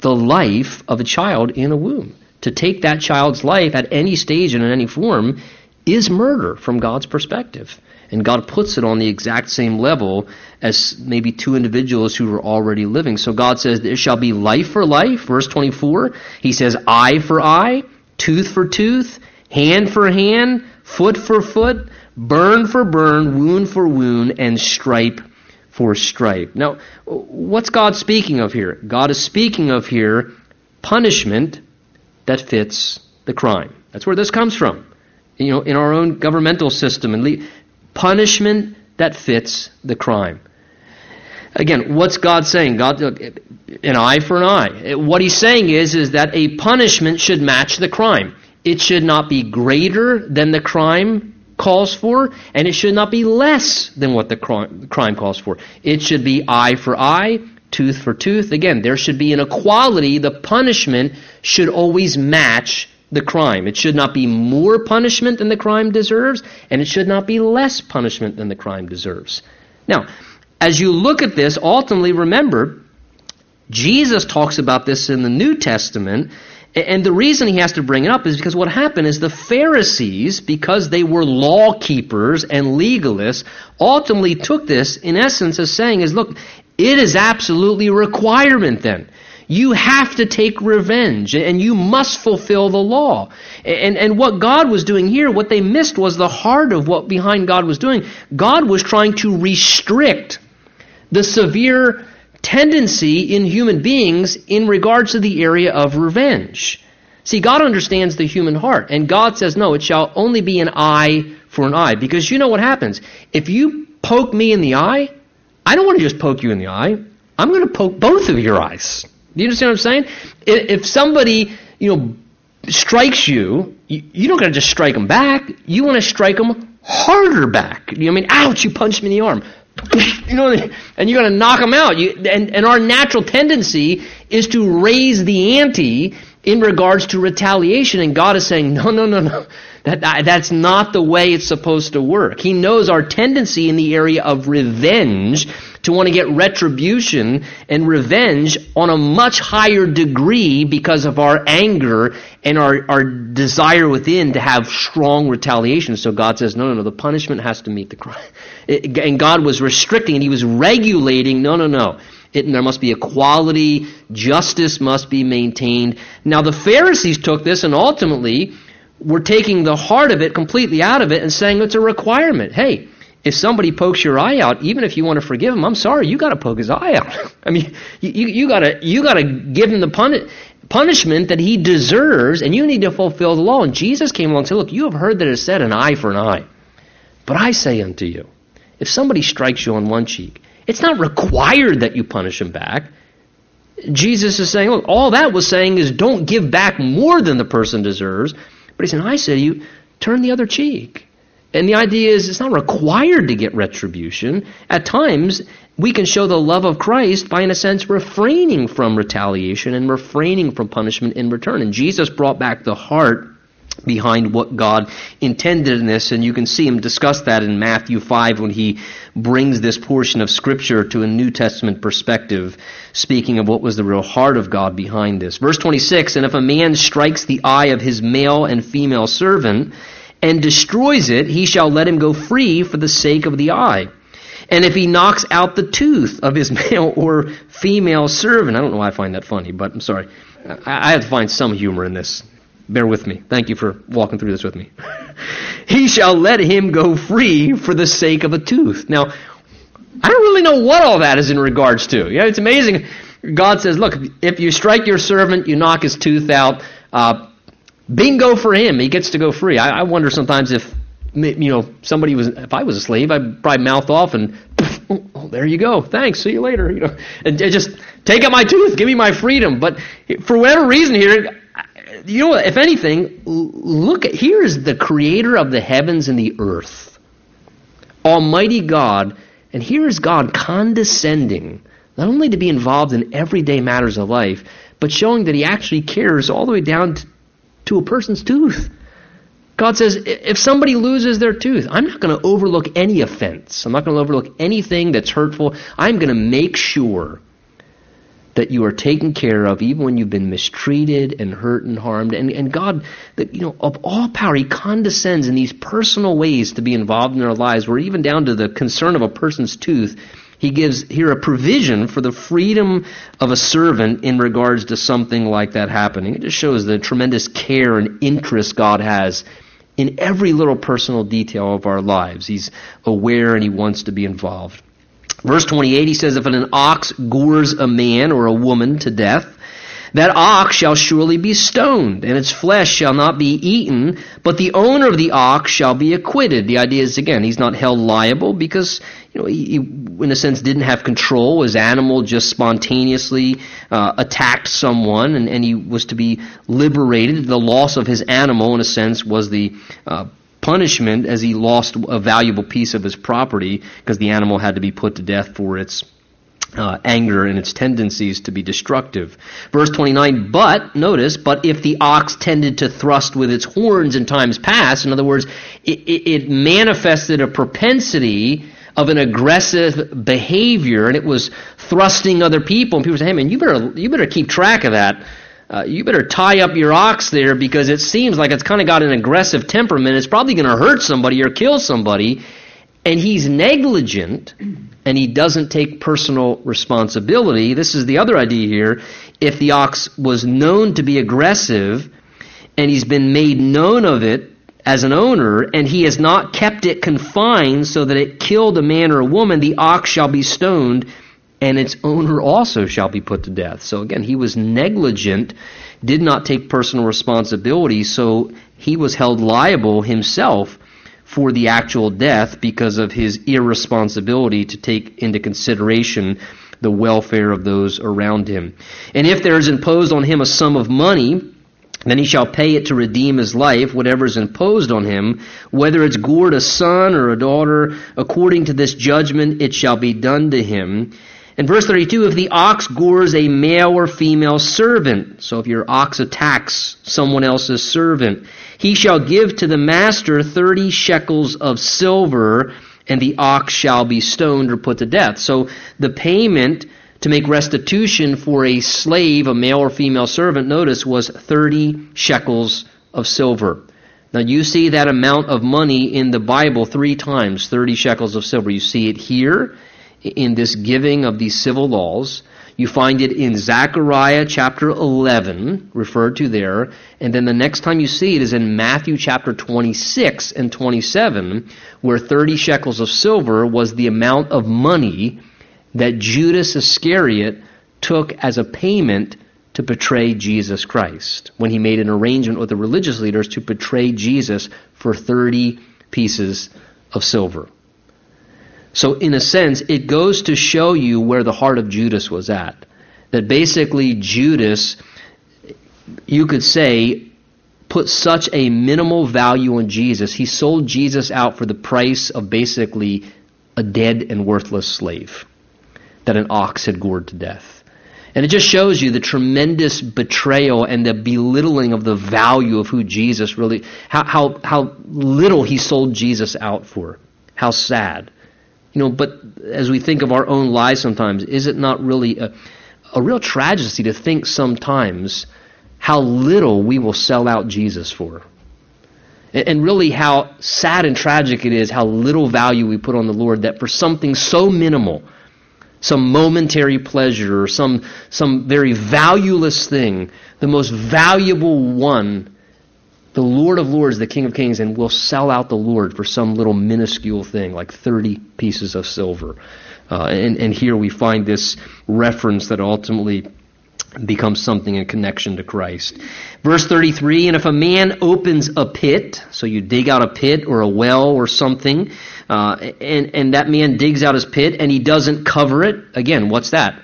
the life of a child in a womb. To take that child's life at any stage and in any form is murder from God's perspective. And God puts it on the exact same level as maybe two individuals who were already living. So God says, There shall be life for life. Verse 24, He says, eye for eye, tooth for tooth, hand for hand, foot for foot, burn for burn, wound for wound, and stripe for stripe. Now, what's God speaking of here? God is speaking of here punishment that fits the crime. That's where this comes from you know, in our own governmental system and le- punishment that fits the crime. Again, what's God saying? God, an eye for an eye. What He's saying is, is that a punishment should match the crime. It should not be greater than the crime calls for, and it should not be less than what the crime, crime calls for. It should be eye for eye, tooth for tooth. Again, there should be an equality. The punishment should always match the crime. It should not be more punishment than the crime deserves, and it should not be less punishment than the crime deserves. Now, as you look at this, ultimately remember, Jesus talks about this in the New Testament, and the reason he has to bring it up is because what happened is the Pharisees, because they were law keepers and legalists, ultimately took this, in essence, as saying is, look, it is absolutely a requirement then you have to take revenge and you must fulfill the law. And, and what God was doing here, what they missed was the heart of what behind God was doing. God was trying to restrict the severe tendency in human beings in regards to the area of revenge. See, God understands the human heart, and God says, no, it shall only be an eye for an eye. Because you know what happens? If you poke me in the eye, I don't want to just poke you in the eye. I'm going to poke both of your eyes. Do you understand what I'm saying? If somebody, you know, strikes you, you don't got to just strike them back. You want to strike them harder back. You know I mean? Ouch! You punched me in the arm. you know, and you're going to knock them out. You, and, and our natural tendency is to raise the ante in regards to retaliation. And God is saying, no, no, no, no. That, that's not the way it's supposed to work. He knows our tendency in the area of revenge to want to get retribution and revenge on a much higher degree because of our anger and our, our desire within to have strong retaliation. So God says, no, no, no, the punishment has to meet the crime. It, and God was restricting and He was regulating, no, no, no. It, there must be equality, justice must be maintained. Now the Pharisees took this and ultimately were taking the heart of it completely out of it and saying it's a requirement. Hey, if somebody pokes your eye out, even if you want to forgive him, I'm sorry, you got to poke his eye out. I mean, you, you got to you got to give him the puni- punishment that he deserves, and you need to fulfill the law. And Jesus came along and said, "Look, you have heard that it is said, an eye for an eye, but I say unto you, if somebody strikes you on one cheek, it's not required that you punish him back." Jesus is saying, look, all that was saying is don't give back more than the person deserves. But he said, I say to you, turn the other cheek. And the idea is it's not required to get retribution. At times, we can show the love of Christ by, in a sense, refraining from retaliation and refraining from punishment in return. And Jesus brought back the heart behind what God intended in this, and you can see him discuss that in Matthew 5 when he brings this portion of Scripture to a New Testament perspective, speaking of what was the real heart of God behind this. Verse 26 And if a man strikes the eye of his male and female servant and destroys it, he shall let him go free for the sake of the eye. And if he knocks out the tooth of his male or female servant, I don't know why I find that funny, but I'm sorry. I have to find some humor in this. Bear with me. Thank you for walking through this with me. he shall let him go free for the sake of a tooth. Now, I don't really know what all that is in regards to. Yeah, it's amazing. God says, look, if you strike your servant, you knock his tooth out. Uh, bingo for him. He gets to go free. I, I, wonder sometimes if, you know, somebody was, if I was a slave, I'd probably mouth off and, oh, there you go. Thanks. See you later. You know, and just take out my tooth. Give me my freedom. But for whatever reason here, you know? If anything, look at here is the creator of the heavens and the earth, Almighty God, and here is God condescending not only to be involved in everyday matters of life, but showing that He actually cares all the way down to, a person's tooth. God says, if somebody loses their tooth, I'm not going to overlook any offense. I'm not going to overlook anything that's hurtful. I'm going to make sure that you are taken care of even when you've been mistreated and hurt and harmed. And, and God, that, you know, of all power, He condescends in these personal ways to be involved in our lives, where even down to the concern of a person's tooth, He gives here a provision for the freedom of a servant in regards to something like that happening. It just shows the tremendous care and interest God has in every little personal detail of our lives. He's aware and He wants to be involved. Verse 28, he says, If an ox gores a man or a woman to death, that ox shall surely be stoned, and its flesh shall not be eaten, but the owner of the ox shall be acquitted. The idea is, again, he's not held liable because, you know, he, in a sense, didn't have control. His animal just spontaneously uh, attacked someone, and, and he was to be liberated. The loss of his animal, in a sense, was the uh, punishment as he lost a valuable piece of his property because the animal had to be put to death for its uh, anger and its tendencies to be destructive. Verse 29, but, notice, but if the ox tended to thrust with its horns in times past, in other words, it, it, it manifested a propensity of an aggressive behavior and it was thrusting other people, and people say, hey man, you better, you better keep track of that uh, you better tie up your ox there because it seems like it's kind of got an aggressive temperament. It's probably going to hurt somebody or kill somebody. And he's negligent and he doesn't take personal responsibility. This is the other idea here. If the ox was known to be aggressive and he's been made known of it as an owner and he has not kept it confined so that it killed a man or a woman, the ox shall be stoned and its owner also shall be put to death. So again, he was negligent, did not take personal responsibility, so he was held liable himself for the actual death because of his irresponsibility to take into consideration the welfare of those around him. And if there is imposed on him a sum of money, then he shall pay it to redeem his life, whatever is imposed on him, whether it's gored a son or a daughter, according to this judgment it shall be done to him. In verse 32, if the ox gores a male or female servant, so if your ox attacks someone else's servant, he shall give to the master 30 shekels of silver, and the ox shall be stoned or put to death. So the payment to make restitution for a slave, a male or female servant, notice, was 30 shekels of silver. Now you see that amount of money in the Bible three times, 30 shekels of silver. You see it here in this giving of these civil laws. You find it in Zechariah chapter 11, referred to there. And then the next time you see it is in Matthew chapter 26 and 27, where 30 shekels of silver was the amount of money that Judas Iscariot took as a payment to betray Jesus Christ when he made an arrangement with the religious leaders to betray Jesus for 30 pieces of silver. So, in a sense, it goes to show you where the heart of Judas was at. That basically, Judas, you could say, put such a minimal value on Jesus. He sold Jesus out for the price of basically a dead and worthless slave that an ox had gored to death. And it just shows you the tremendous betrayal and the belittling of the value of who Jesus really, how, how, how little he sold Jesus out for. How sad. You know, but as we think of our own lives sometimes, is it not really a, a real tragedy to think sometimes how little we will sell out Jesus for? And really how sad and tragic it is how little value we put on the Lord that for something so minimal, some momentary pleasure or some, some very valueless thing, the most valuable one, the Lord of Lords, the King of Kings, and will sell out the Lord for some little minuscule thing like 30 pieces of silver. Uh, and, and here we find this reference that ultimately becomes something in connection to Christ. Verse 33 And if a man opens a pit, so you dig out a pit or a well or something, uh, and, and that man digs out his pit and he doesn't cover it. Again, what's that?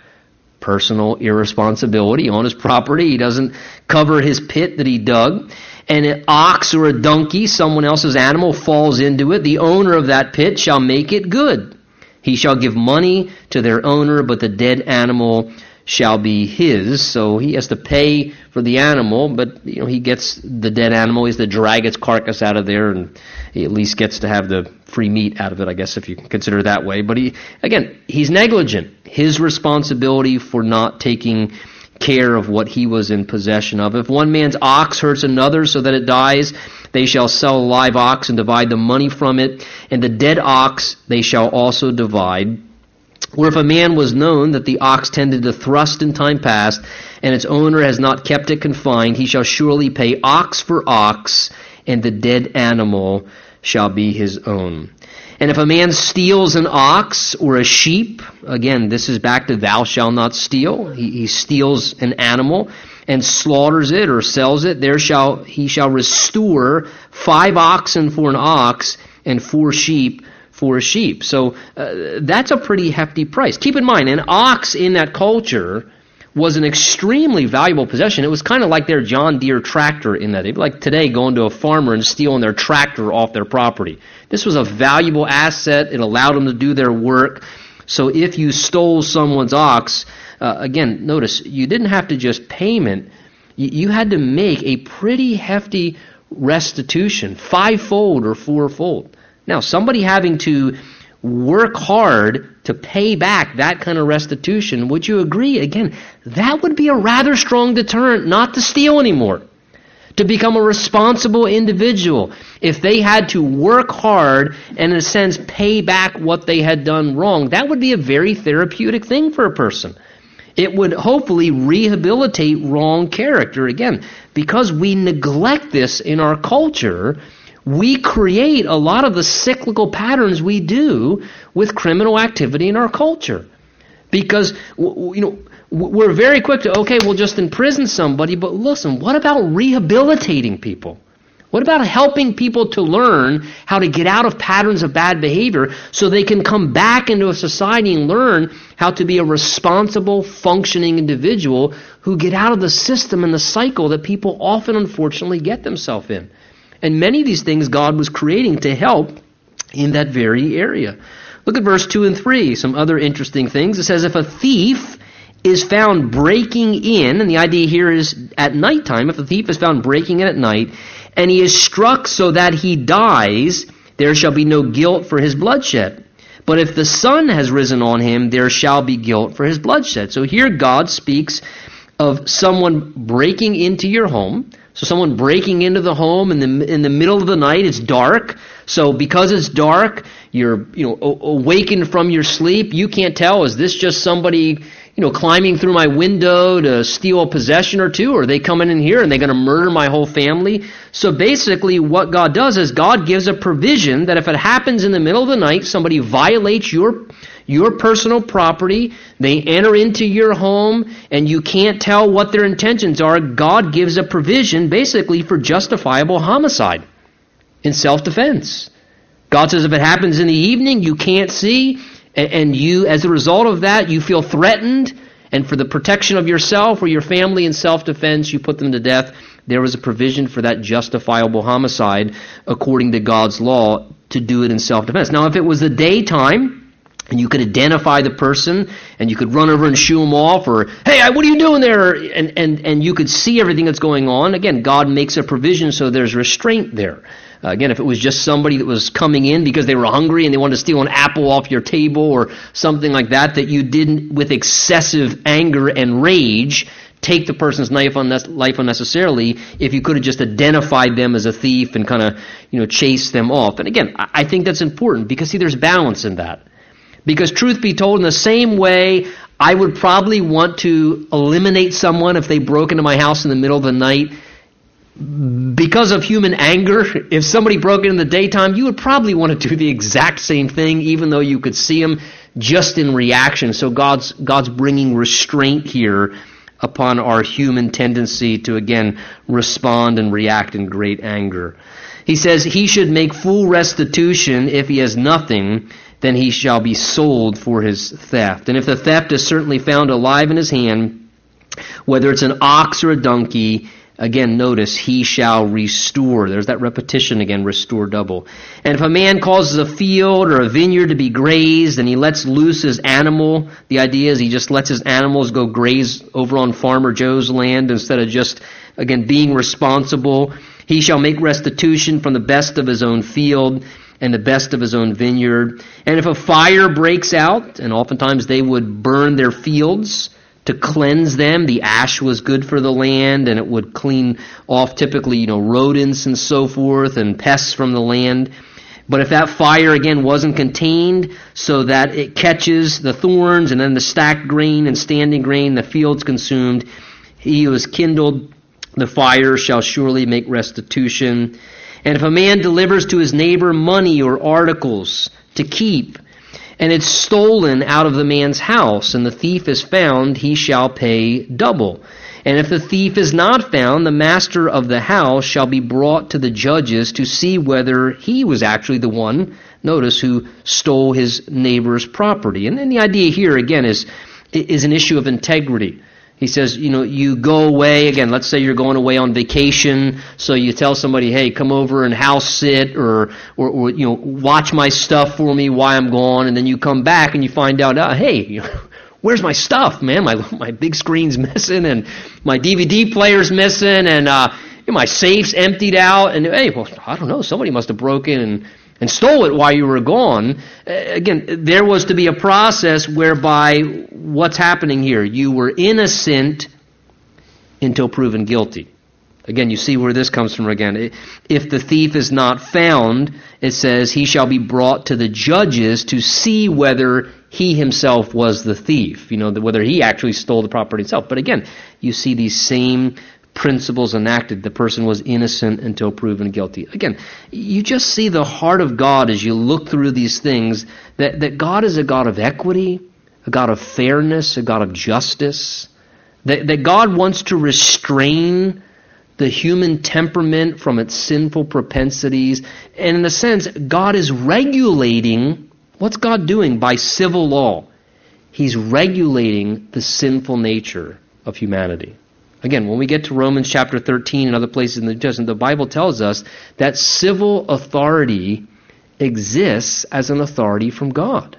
Personal irresponsibility on his property. He doesn't cover his pit that he dug. And an ox or a donkey, someone else's animal, falls into it. The owner of that pit shall make it good. He shall give money to their owner, but the dead animal shall be his. So he has to pay for the animal, but you know he gets the dead animal. He has to drag its carcass out of there, and he at least gets to have the free meat out of it, I guess, if you can consider it that way. But he again, he's negligent. His responsibility for not taking care of what he was in possession of. If one man's ox hurts another so that it dies, they shall sell a live ox and divide the money from it, and the dead ox they shall also divide. Or if a man was known that the ox tended to thrust in time past, and its owner has not kept it confined, he shall surely pay ox for ox, and the dead animal shall be his own. And if a man steals an ox or a sheep, again, this is back to thou shalt not steal. He, he steals an animal and slaughters it or sells it, there shall he shall restore five oxen for an ox and four sheep for a sheep. So uh, that's a pretty hefty price. Keep in mind, an ox in that culture was an extremely valuable possession. It was kind of like their John Deere tractor in that. It'd like today going to a farmer and stealing their tractor off their property. This was a valuable asset. It allowed them to do their work. So if you stole someone's ox, uh, again, notice you didn't have to just payment. You, you had to make a pretty hefty restitution, fivefold or fourfold. Now, somebody having to work hard to pay back that kind of restitution, would you agree? Again, that would be a rather strong deterrent not to steal anymore, to become a responsible individual. If they had to work hard and, in a sense, pay back what they had done wrong, that would be a very therapeutic thing for a person. It would hopefully rehabilitate wrong character. Again, because we neglect this in our culture, we create a lot of the cyclical patterns we do with criminal activity in our culture. Because, you know, we're very quick to, okay, we'll just imprison somebody, but listen, what about rehabilitating people? What about helping people to learn how to get out of patterns of bad behavior so they can come back into a society and learn how to be a responsible, functioning individual who get out of the system and the cycle that people often, unfortunately, get themselves in? And many of these things God was creating to help in that very area. Look at verse 2 and 3, some other interesting things. It says, If a thief is found breaking in, and the idea here is at nighttime, if a thief is found breaking in at night, and he is struck so that he dies, there shall be no guilt for his bloodshed. But if the sun has risen on him, there shall be guilt for his bloodshed. So here God speaks of someone breaking into your home, so someone breaking into the home in the in the middle of the night, it's dark. So because it's dark, you're you know awakened from your sleep. You can't tell is this just somebody you know climbing through my window to steal a possession or two, or are they coming in here and they're going to murder my whole family? So basically, what God does is God gives a provision that if it happens in the middle of the night, somebody violates your your personal property. They enter into your home and you can't tell what their intentions are. God gives a provision basically for justifiable homicide in self defense. God says if it happens in the evening, you can't see, and you, as a result of that, you feel threatened, and for the protection of yourself or your family in self defense, you put them to death. There was a provision for that justifiable homicide according to God's law to do it in self defense. Now, if it was the daytime, and you could identify the person and you could run over and shoo them off or hey what are you doing there? And, and, and you could see everything that's going on. Again god makes a provision so there's restraint there. Uh, again if it was just somebody that was coming in because they were hungry and they wanted to steal an apple off your table or something like that that you didn't with excessive anger and rage take the person's knife life, life unnecessarily if you could have just identified them as a thief and kind of you know chased them off. And again i think that's important because see there's balance in that because, truth be told, in the same way, I would probably want to eliminate someone if they broke into my house in the middle of the night. Because of human anger, if somebody broke in the daytime, you would probably want to do the exact same thing, even though you could see them just in reaction. So God's God's bringing restraint here upon our human tendency to again respond and react in great anger. He says he should make full restitution if he has nothing then he shall be sold for his theft. And if the theft is certainly found alive in his hand, whether it's an ox or a donkey, again, notice, he shall restore. There's that repetition again, restore double. And if a man causes a field or a vineyard to be grazed and he lets loose his animal, the idea is he just lets his animals go graze over on Farmer Joe's land instead of just, again, being responsible. He shall make restitution from the best of his own field and the best of his own vineyard. And if a fire breaks out, and oftentimes they would burn their fields to cleanse them, the ash was good for the land and it would clean off typically, you know, rodents and so forth and pests from the land. But if that fire again wasn't contained so that it catches the thorns and then the stacked grain and standing grain, the fields consumed, he who has kindled the fire shall surely make restitution. And if a man delivers to his neighbor money or articles to keep, and it's stolen out of the man's house, and the thief is found, he shall pay double. And if the thief is not found, the master of the house shall be brought to the judges to see whether he was actually the one, notice, who stole his neighbor's property. And then the idea here, again, is, is an issue of integrity. He says, you know, you go away, again, let's say you're going away on vacation, so you tell somebody, hey, come over and house sit or, or, or you know, watch my stuff for me while I'm gone, and then you come back and you find out, uh, hey, you know, where's my stuff, man? My, my big screen's missing and my DVD player's missing and, uh, my safe's emptied out and, hey, well, I don't know, somebody must have broken and, and stole it while you were gone. Uh, again, there was to be a process whereby what's happening here? You were innocent until proven guilty. Again, you see where this comes from again. If the thief is not found, it says he shall be brought to the judges to see whether he himself was the thief. You know, whether he actually stole the property itself. But again, you see these same principles enacted. The person was innocent until proven guilty. Again, you just see the heart of God as you look through these things that, that God is a God of equity, a God of fairness, a God of justice, that, that God wants to restrain the human temperament from its sinful propensities. And in a sense, God is regulating what's God doing by civil law? He's regulating the sinful nature of humanity. Again, when we get to Romans chapter 13 and other places in the New Testament, the Bible tells us that civil authority exists as an authority from God.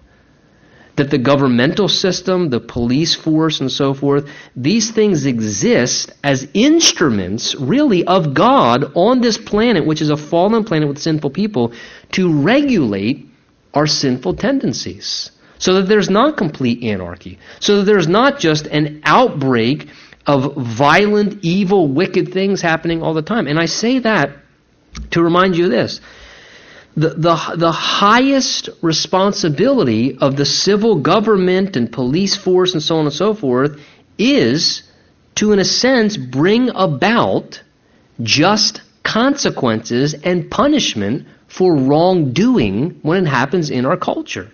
That the governmental system, the police force, and so forth, these things exist as instruments, really, of God on this planet, which is a fallen planet with sinful people, to regulate our sinful tendencies. So that there's not complete anarchy. So that there's not just an outbreak of violent, evil, wicked things happening all the time. And I say that to remind you of this. The, the, the highest responsibility of the civil government and police force and so on and so forth is to, in a sense, bring about just consequences and punishment for wrongdoing when it happens in our culture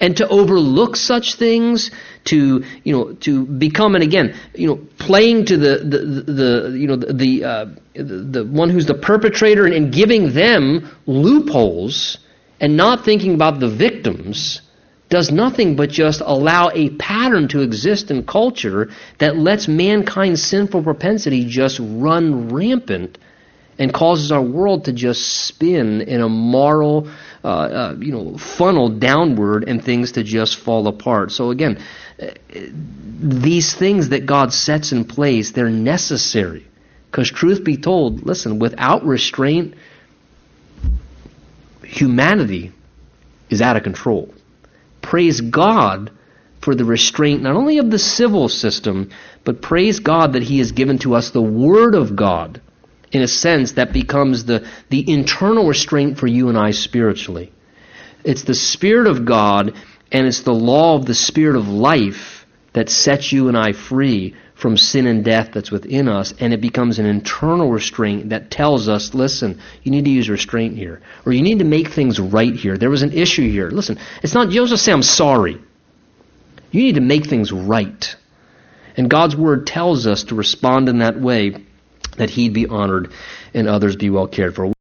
and to overlook such things, to you know, to become and again, you know, playing to the the, the you know the the, uh, the, the one who's the perpetrator and, and giving them loopholes and not thinking about the victims does nothing but just allow a pattern to exist in culture that lets mankind's sinful propensity just run rampant and causes our world to just spin in a moral, uh, uh, you know, funnel downward and things to just fall apart. So again, uh, these things that God sets in place, they're necessary. Because truth be told, listen, without restraint, humanity is out of control. Praise God for the restraint not only of the civil system, but praise God that He has given to us the Word of God. In a sense, that becomes the, the internal restraint for you and I spiritually. It's the Spirit of God and it's the law of the Spirit of life that sets you and I free from sin and death that's within us, and it becomes an internal restraint that tells us, listen, you need to use restraint here, or you need to make things right here. There was an issue here. Listen, it's not, you don't just say, I'm sorry. You need to make things right. And God's Word tells us to respond in that way that He'd be honored and others be well cared for.